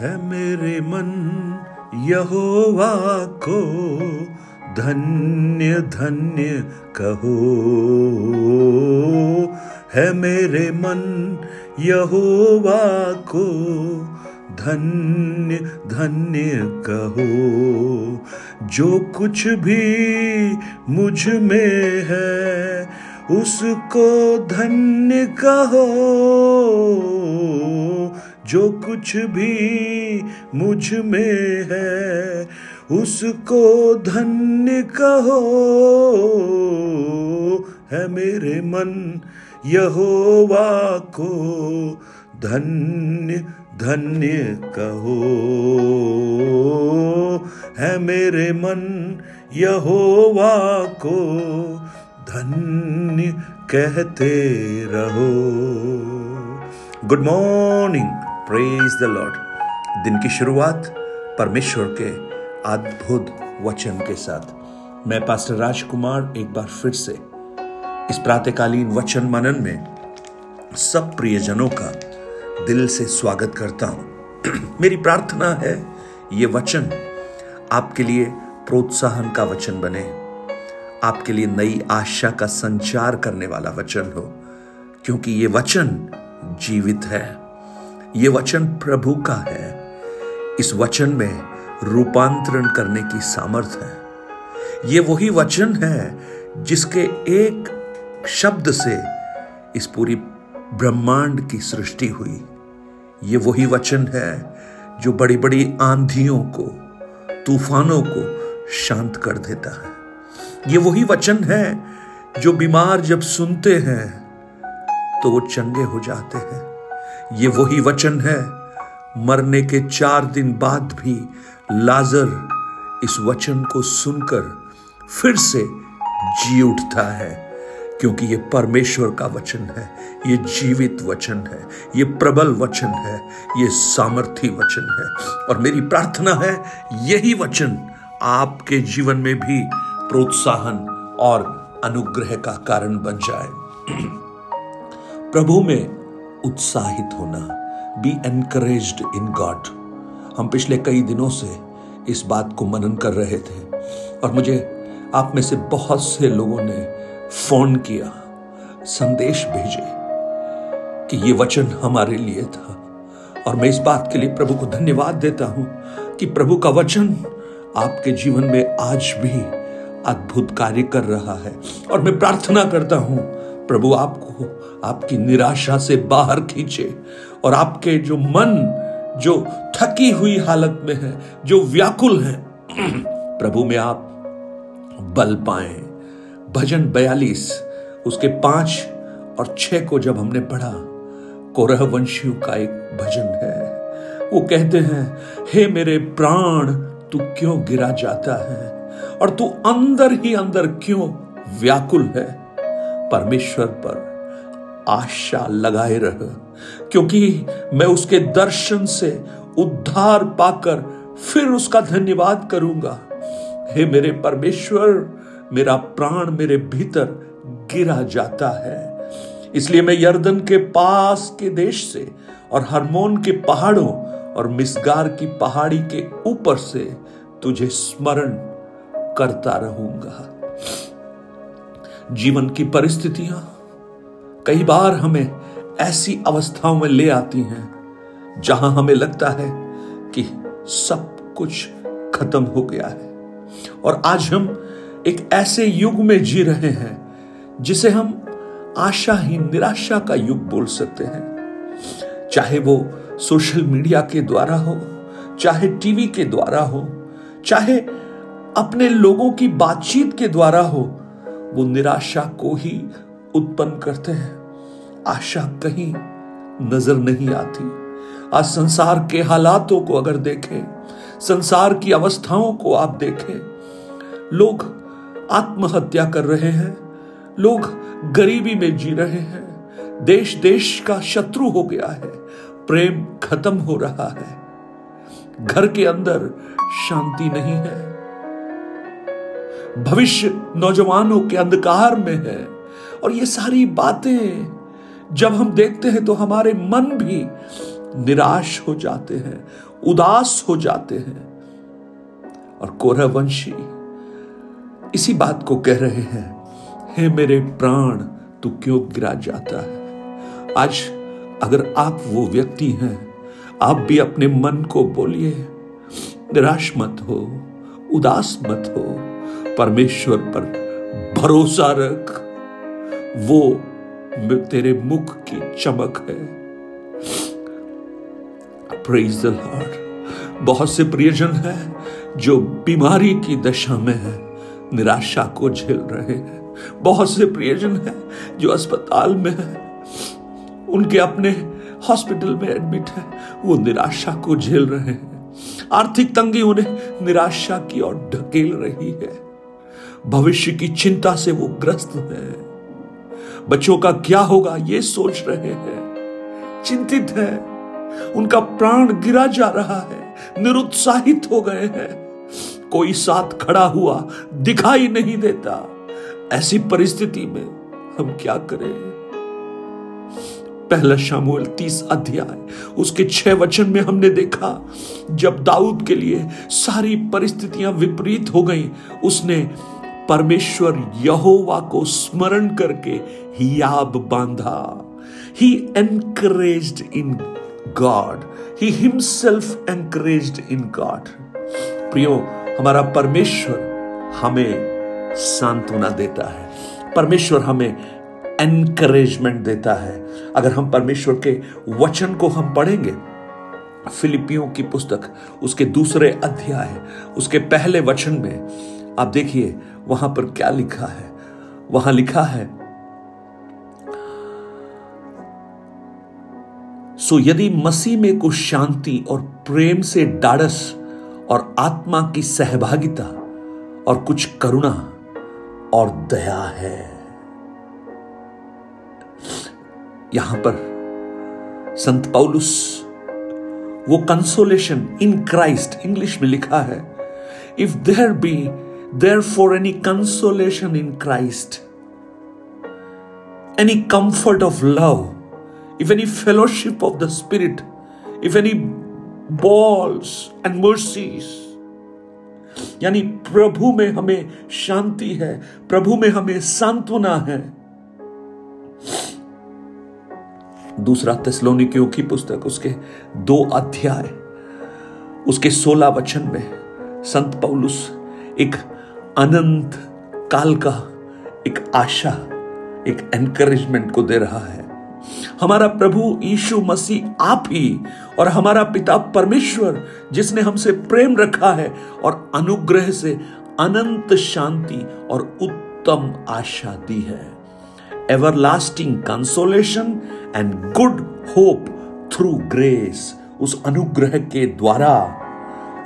है मेरे मन यहोवा को। धन्य धन्य कहो। है मेरे मन यहोवा को। धन्य धन्य कहो। जो कुछ भी मुझमें है, उसको धन्य कहो। जो कुछ भी मुझमें है, उसको धन्य कहो। है मेरे मन यहोवा को धन्य धन्य कहो। है मेरे मन यहोवा को धन्य कहते रहो। Good morning. Praise the Lord दिन की शुरुआत परमेश्वर के अद्भुत वचन के साथ। मैं पास्टर राजकुमार एक बार फिर से इस प्रातकालीन वचन मनन में सब प्रियजनों का दिल से स्वागत करता हूँ। मेरी प्रार्थना है, ये वचन आपके लिए प्रोत्साहन का वचन बने। आपके लिए नई आशा का संचार करने वाला वचन हो, क्योंकि ये वचन जीवित है। ये वचन प्रभु का है। इस वचन में रूपांतरण करने की सामर्थ है। ये वही वचन है जिसके एक शब्द से इस पूरी ब्रह्मांड की सृष्टि हुई। ये वही वचन है जो बड़ी बड़ी आंधियों को, तूफानों को शांत कर देता है। ये वही वचन है जो बीमार जब सुनते हैं तो वो चंगे हो जाते हैं। ये वही वचन है। मरने के चार दिन बाद भी लाजर इस वचन को सुनकर फिर से जी उठता है, क्योंकि ये परमेश्वर का वचन है, ये जीवित वचन है, ये प्रबल वचन है, ये सामर्थी वचन है। और मेरी प्रार्थना है, यही वचन आपके जीवन में भी प्रोत्साहन और अनुग्रह का कारण बन जाए। प्रभु में उत्साहित होना। बी एनकरेज इन गॉड हम पिछले कई दिनों से इस बात को मनन कर रहे थे और मुझे आप में से बहुत से लोगों ने फ़ोन किया, संदेश भेजे कि ये वचन हमारे लिए था। और मैं इस बात के लिए प्रभु को धन्यवाद देता हूँ कि प्रभु का वचन आपके जीवन में आज भी अद्भुत कार्य कर रहा है। और मैं प्रार्थना करता हूँ, प्रभु आपको आपकी निराशा से बाहर खींचे और आपके जो मन, जो थकी हुई हालत में है, जो व्याकुल है, प्रभु में आप बल पाए। भजन बयालीस, उसके पाँच और छह को जब हमने पढ़ा कोरह वंशियों का एक भजन है। वो कहते हैं, हे मेरे प्राण, तू क्यों गिरा जाता है? और तू अंदर ही अंदर क्यों व्याकुल है? परमेश्वर पर आशा लगाए रह, क्योंकि मैं उसके दर्शन से उद्धार पाकर फिर उसका धन्यवाद करूँगा। हे मेरे परमेश्वर, मेरा प्राण मेरे भीतर गिरा जाता है। इसलिए मैं यर्दन के पास के देश से और हरमोन के पहाड़ों और मिसगार की पहाड़ी के ऊपर से तुझे स्मरण करता रहूँगा। जीवन की परिस्थितियाँ कई बार हमें ऐसी अवस्थाओं में ले आती हैं, जहाँ हमें लगता है कि सब कुछ खत्म हो गया है। और आज हम एक ऐसे युग में जी रहे हैं, जिसे हम आशाहीन निराशा का युग बोल सकते हैं। चाहे वो सोशल मीडिया के द्वारा हो, चाहे टीवी के द्वारा हो, चाहे अपने लोगों की बातचीत के द्वारा हो, वो निराशा को ही उत्पन्न करते हैं। आशा कहीं नज़र नहीं आती। आज संसार के हालातों को अगर देखें, संसार की अवस्थाओं को आप देखें, लोग आत्महत्या कर रहे हैं, लोग गरीबी में जी रहे हैं देश देश का शत्रु हो गया है, प्रेम खत्म हो रहा है, घर के अंदर शांति नहीं है, भविष्य नौजवानों के अंधकार में है, और ये सारी बातें जब हम देखते हैं तो हमारे मन भी निराश हो जाते हैं, उदास हो जाते हैं। और कोरवंशी इसी बात को कह रहे हैं, हे मेरे प्राण, तू क्यों गिरा जाता है? आज अगर आप वो व्यक्ति हैं, आप भी अपने मन को बोलिए, निराश मत हो, उदास मत हो, परमेश्वर पर भरोसा रख, वो तेरे मुख की चमक है। द लॉर्ड बहुत से प्रियजन हैं जो बीमारी की दशा में है, निराशा को झेल रहे हैं। बहुत से प्रियजन हैं जो अस्पताल में है। उनके अपने हॉस्पिटल में एडमिट है। वो निराशा को झेल रहे हैं। आर्थिक तंगी उन्हें निराशा की ओर ढकेल रही है। भविष्य की चिंता से वो ग्रस्त है। बच्चों का क्या होगा? ये सोच रहे हैं। चिंतित है। उनका प्राण गिरा जा रहा है। निरुत्साहित हो गए हैं। कोई साथ खड़ा हुआ दिखाई नहीं देता। ऐसी परिस्थिति में हम क्या करें? पहला शामुल तीस अध्याय। उसके छह वचन में हमने देखा जब दाऊद के लिए सारी परिस्थितियाँ विपरीत हो गईं, उसने परमेश्वर यहोवा को स्मरण करके हियाब बांधा। He encourage in God he himself encourage in God प्रियो, हमारा परमेश्वर हमें सांत्वना देता है। परमेश्वर हमें एनकरेजमेंट देता है। अगर हम परमेश्वर के वचन को हम पढ़ेंगे, फिलिपियों की पुस्तक, उसके दूसरे अध्याय, उसके पहले वचन में आप देखिए, वहाँ पर क्या लिखा है? वहाँ लिखा है, सो यदि मसीह में कुछ शांति और प्रेम से डाड़स और आत्मा की सहभागिता और कुछ करुणा और दया है। यहाँ पर संत पौलुस, वो कंसोलेशन इन क्राइस्ट इंग्लिश में लिखा है if there be for any consolation in Christ any comfort of love if any fellowship of the Spirit, if any balls and mercies, यानी प्रभु में हमें शांति है प्रभु में हमें सांत्वना है। दूसरा तेस्लोनिकियों की पुस्तक उसके दो अध्याय उसके सोलह वचन में संत पौलुस एक अनंत काल का एक आशा, एक एनकरेजमेंट को दे रहा है। हमारा प्रभु यीशु मसीह आप ही और हमारा पिता परमेश्वर, जिसने हमसे प्रेम रखा है और अनुग्रह से अनंत शांति और उत्तम आशा दी है। Everlasting consolation and good hope through grace उस अनुग्रह के द्वारा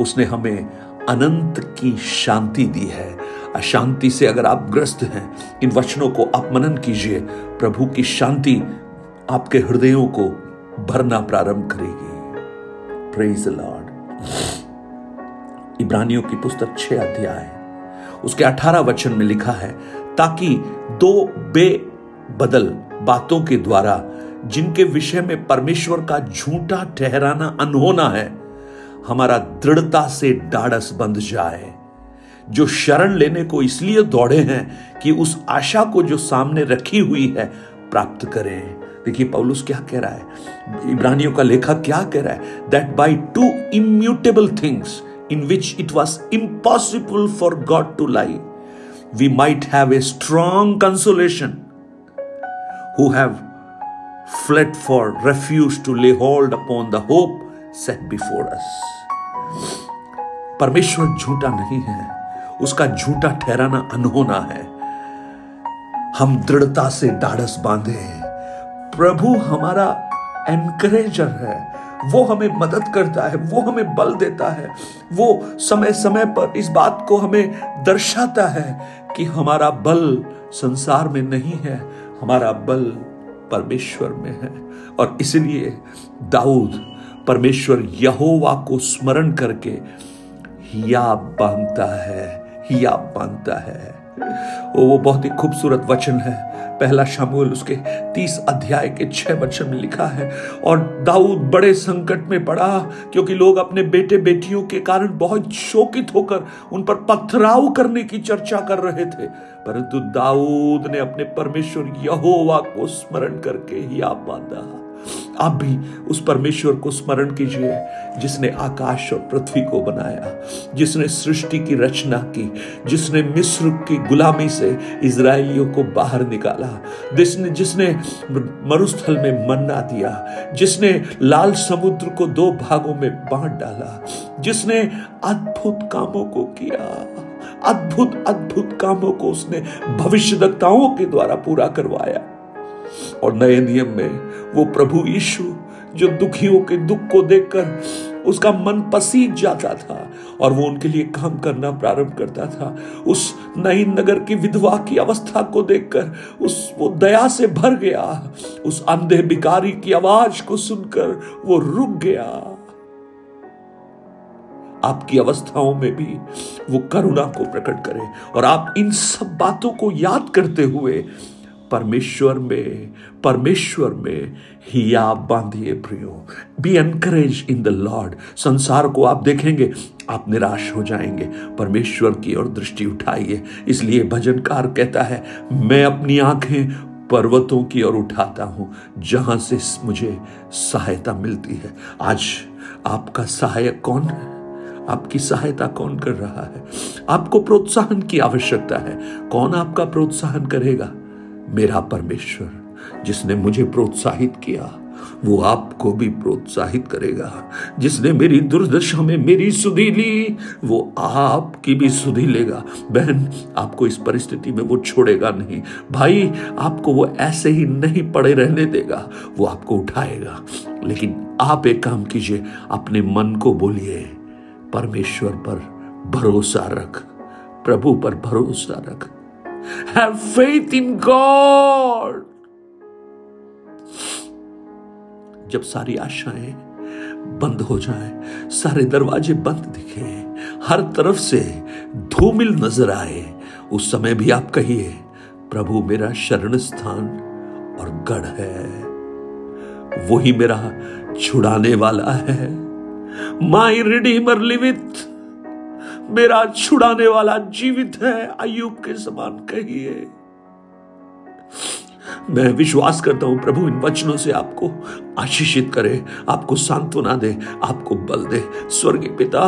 उसने हमें अनंत की शांति दी है। अशांति से अगर आप ग्रस्त हैं, इन वचनों को आप मनन कीजिए। प्रभु की शांति आपके हृदयों को भरना प्रारंभ करेगी। प्रेज लॉर्ड इब्रानियों की पुस्तक छह अध्याय। उसके अठारह वचन में लिखा है, ताकि दो बेबदल बातों के द्वारा, जिनके विषय में परमेश्वर का झूठा ठहराना अनहोना है हमारा दृढ़ता से डाड़स बंध जाए। जो शरण लेने को इसलिए दौड़े हैं कि उस आशा को जो सामने रखी हुई है, प्राप्त करें। देखिए, पौलुस क्या कह रहा है? इब्रानियों का लेखक क्या कह रहा है? That by two immutable things in which it was impossible for God to lie we might have a strong consolation who have fled for refuge to lay hold upon the hope set before us. परमेश्वर झूठा नहीं है, उसका झूठा ठहराना अनहोना है। हम दृढ़ता से डाढ़स बांधे प्रभु हमारा एनकरेजर है। वो हमें मदद करता है, वो हमें बल देता है। वो समय समय पर इस बात को हमें दर्शाता है कि हमारा बल संसार में नहीं है, हमारा बल परमेश्वर में है। और इसलिए दाऊद परमेश्वर यहोवा को स्मरण करके हियाब बांधता है ही आप बांधता है। ओ, वो बहुत ही खूबसूरत वचन है। पहला शामुल उसके तीस अध्याय के छह वचन में लिखा है, और दाऊद बड़े संकट में पड़ा, क्योंकि लोग अपने बेटे बेटियों के कारण बहुत शोकित होकर उन पर पथराव करने की चर्चा कर रहे थे। परंतु दाऊद ने अपने परमेश्वर यहोवा को स्मरण करके ही आप बांधा। आप भी उस परमेश्वर को स्मरण कीजिए, जिसने आकाश और पृथ्वी को बनाया, जिसने सृष्टि की रचना की, जिसने मिस्र की गुलामी से इसराइलियों को बाहर निकाला, जिसने जिसने मरुस्थल में मन्ना दिया, जिसने लाल समुद्र को दो भागों में बांट डाला, जिसने अद्भुत कामों को किया, अद्भुत अद्भुत कामों को उसने भविष्यवक्ताओं के द्वारा पूरा करवाया। और नए नियम में वो प्रभु यीशु जो दुखियों के दुख को देखकर उसका मन पसीज जाता था और वो उनके लिए काम करना प्रारंभ करता था, उस नई नगर की विधवा की अवस्था को देखकर उस वो दया से भर गया, उस अंधे बिकारी की आवाज़ को सुनकर वो रुक गया। आपकी अवस्थाओं में भी वो करुणा को प्रकट करे और आप इन सब बातों को याद करते हुए परमेश्वर में परमेश्वर में ही आप बांधिए प्रियो। Be encourage in the Lord संसार को आप देखेंगे, आप निराश हो जाएँगे। परमेश्वर की ओर दृष्टि उठाइए। इसलिए भजनकार कहता है, मैं अपनी आँखें पर्वतों की ओर उठाता हूँ, जहाँ से मुझे सहायता मिलती है। आज आपका सहायक कौन है? आपकी सहायता कौन कर रहा है? आपको प्रोत्साहन की आवश्यकता है। कौन आपका प्रोत्साहन करेगा? मेरा परमेश्वर, जिसने मुझे प्रोत्साहित किया, वो आपको भी प्रोत्साहित करेगा। जिसने मेरी दुर्दशा में मेरी सुधी ली, वो आपकी भी सुधी लेगा। बहन, आपको इस परिस्थिति में वो छोड़ेगा नहीं। भाई, आपको वो ऐसे ही नहीं पड़े रहने देगा, वो आपको उठाएगा। लेकिन आप एक काम कीजिए, अपने मन को बोलिए, परमेश्वर पर भरोसा रख, प्रभु पर भरोसा रख। Have faith in God. जब सारी आशाएँ बंद हो जाए, सारे दरवाजे बंद दिखे, हर तरफ़ से धूमिल नज़र आए, उस समय भी आप कहिए, प्रभु मेरा शरण स्थान और गढ़ है। वही मेरा छुड़ाने वाला है। माई रिडीमर लिविथ मेरा छुड़ाने वाला जीवित है। अयुब के समान कहिए। मैं विश्वास करता हूँ, प्रभु, इन वचनों से आपको आशीषित करे, आपको सांत्वना दे, आपको बल दे। स्वर्गीय पिता,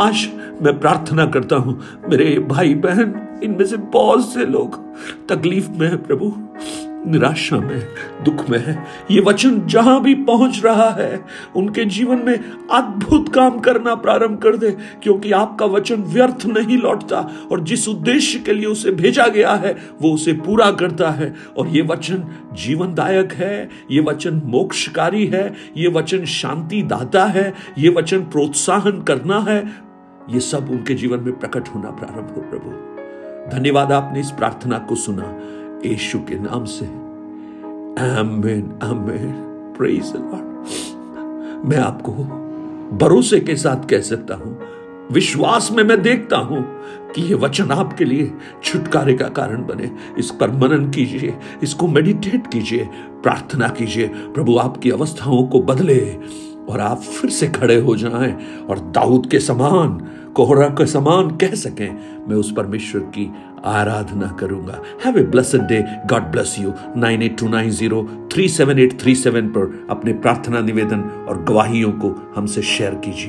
आज मैं प्रार्थना करता हूँ, मेरे भाई बहन इनमें से बहुत से लोग, तकलीफ़ में है, प्रभु। निराशा में, दुख में है। ये वचन जहाँ भी पहुँच रहा है, उनके जीवन में अद्भुत काम करना प्रारंभ कर दे, क्योंकि आपका वचन व्यर्थ नहीं लौटता, और जिस उद्देश्य के लिए उसे भेजा गया है, वो उसे पूरा करता है। और ये वचन जीवनदायक है, ये वचन मोक्षकारी है, ये वचन शांति दाता है, ये वचन प्रोत्साहन करना है। ये सब उनके जीवन में प्रकट होना प्रारंभ हो, प्रभु। धन्यवाद आपने इस प्रार्थना को सुना। यीशु के नाम से आमेन आमेन प्रेज लॉर्ड मैं आपको भरोसे के साथ कह सकता हूँ, विश्वास में मैं देखता हूँ कि ये वचन आपके लिए छुटकारे का कारण बने। इस पर मनन कीजिए, इसको मेडिटेट कीजिए, प्रार्थना कीजिए, प्रभु आपकी अवस्थाओं को बदले और आप फिर से खड़े हो जाएँ और दाऊद के समान कोहरा के समान कह सकें, मैं उस परमेश्वर की आराधना करूँगा। Have a blessed day God bless you nine eight two nine zero three seven eight three seven पर अपने प्रार्थना निवेदन और गवाहियों को हमसे शेयर कीजिए।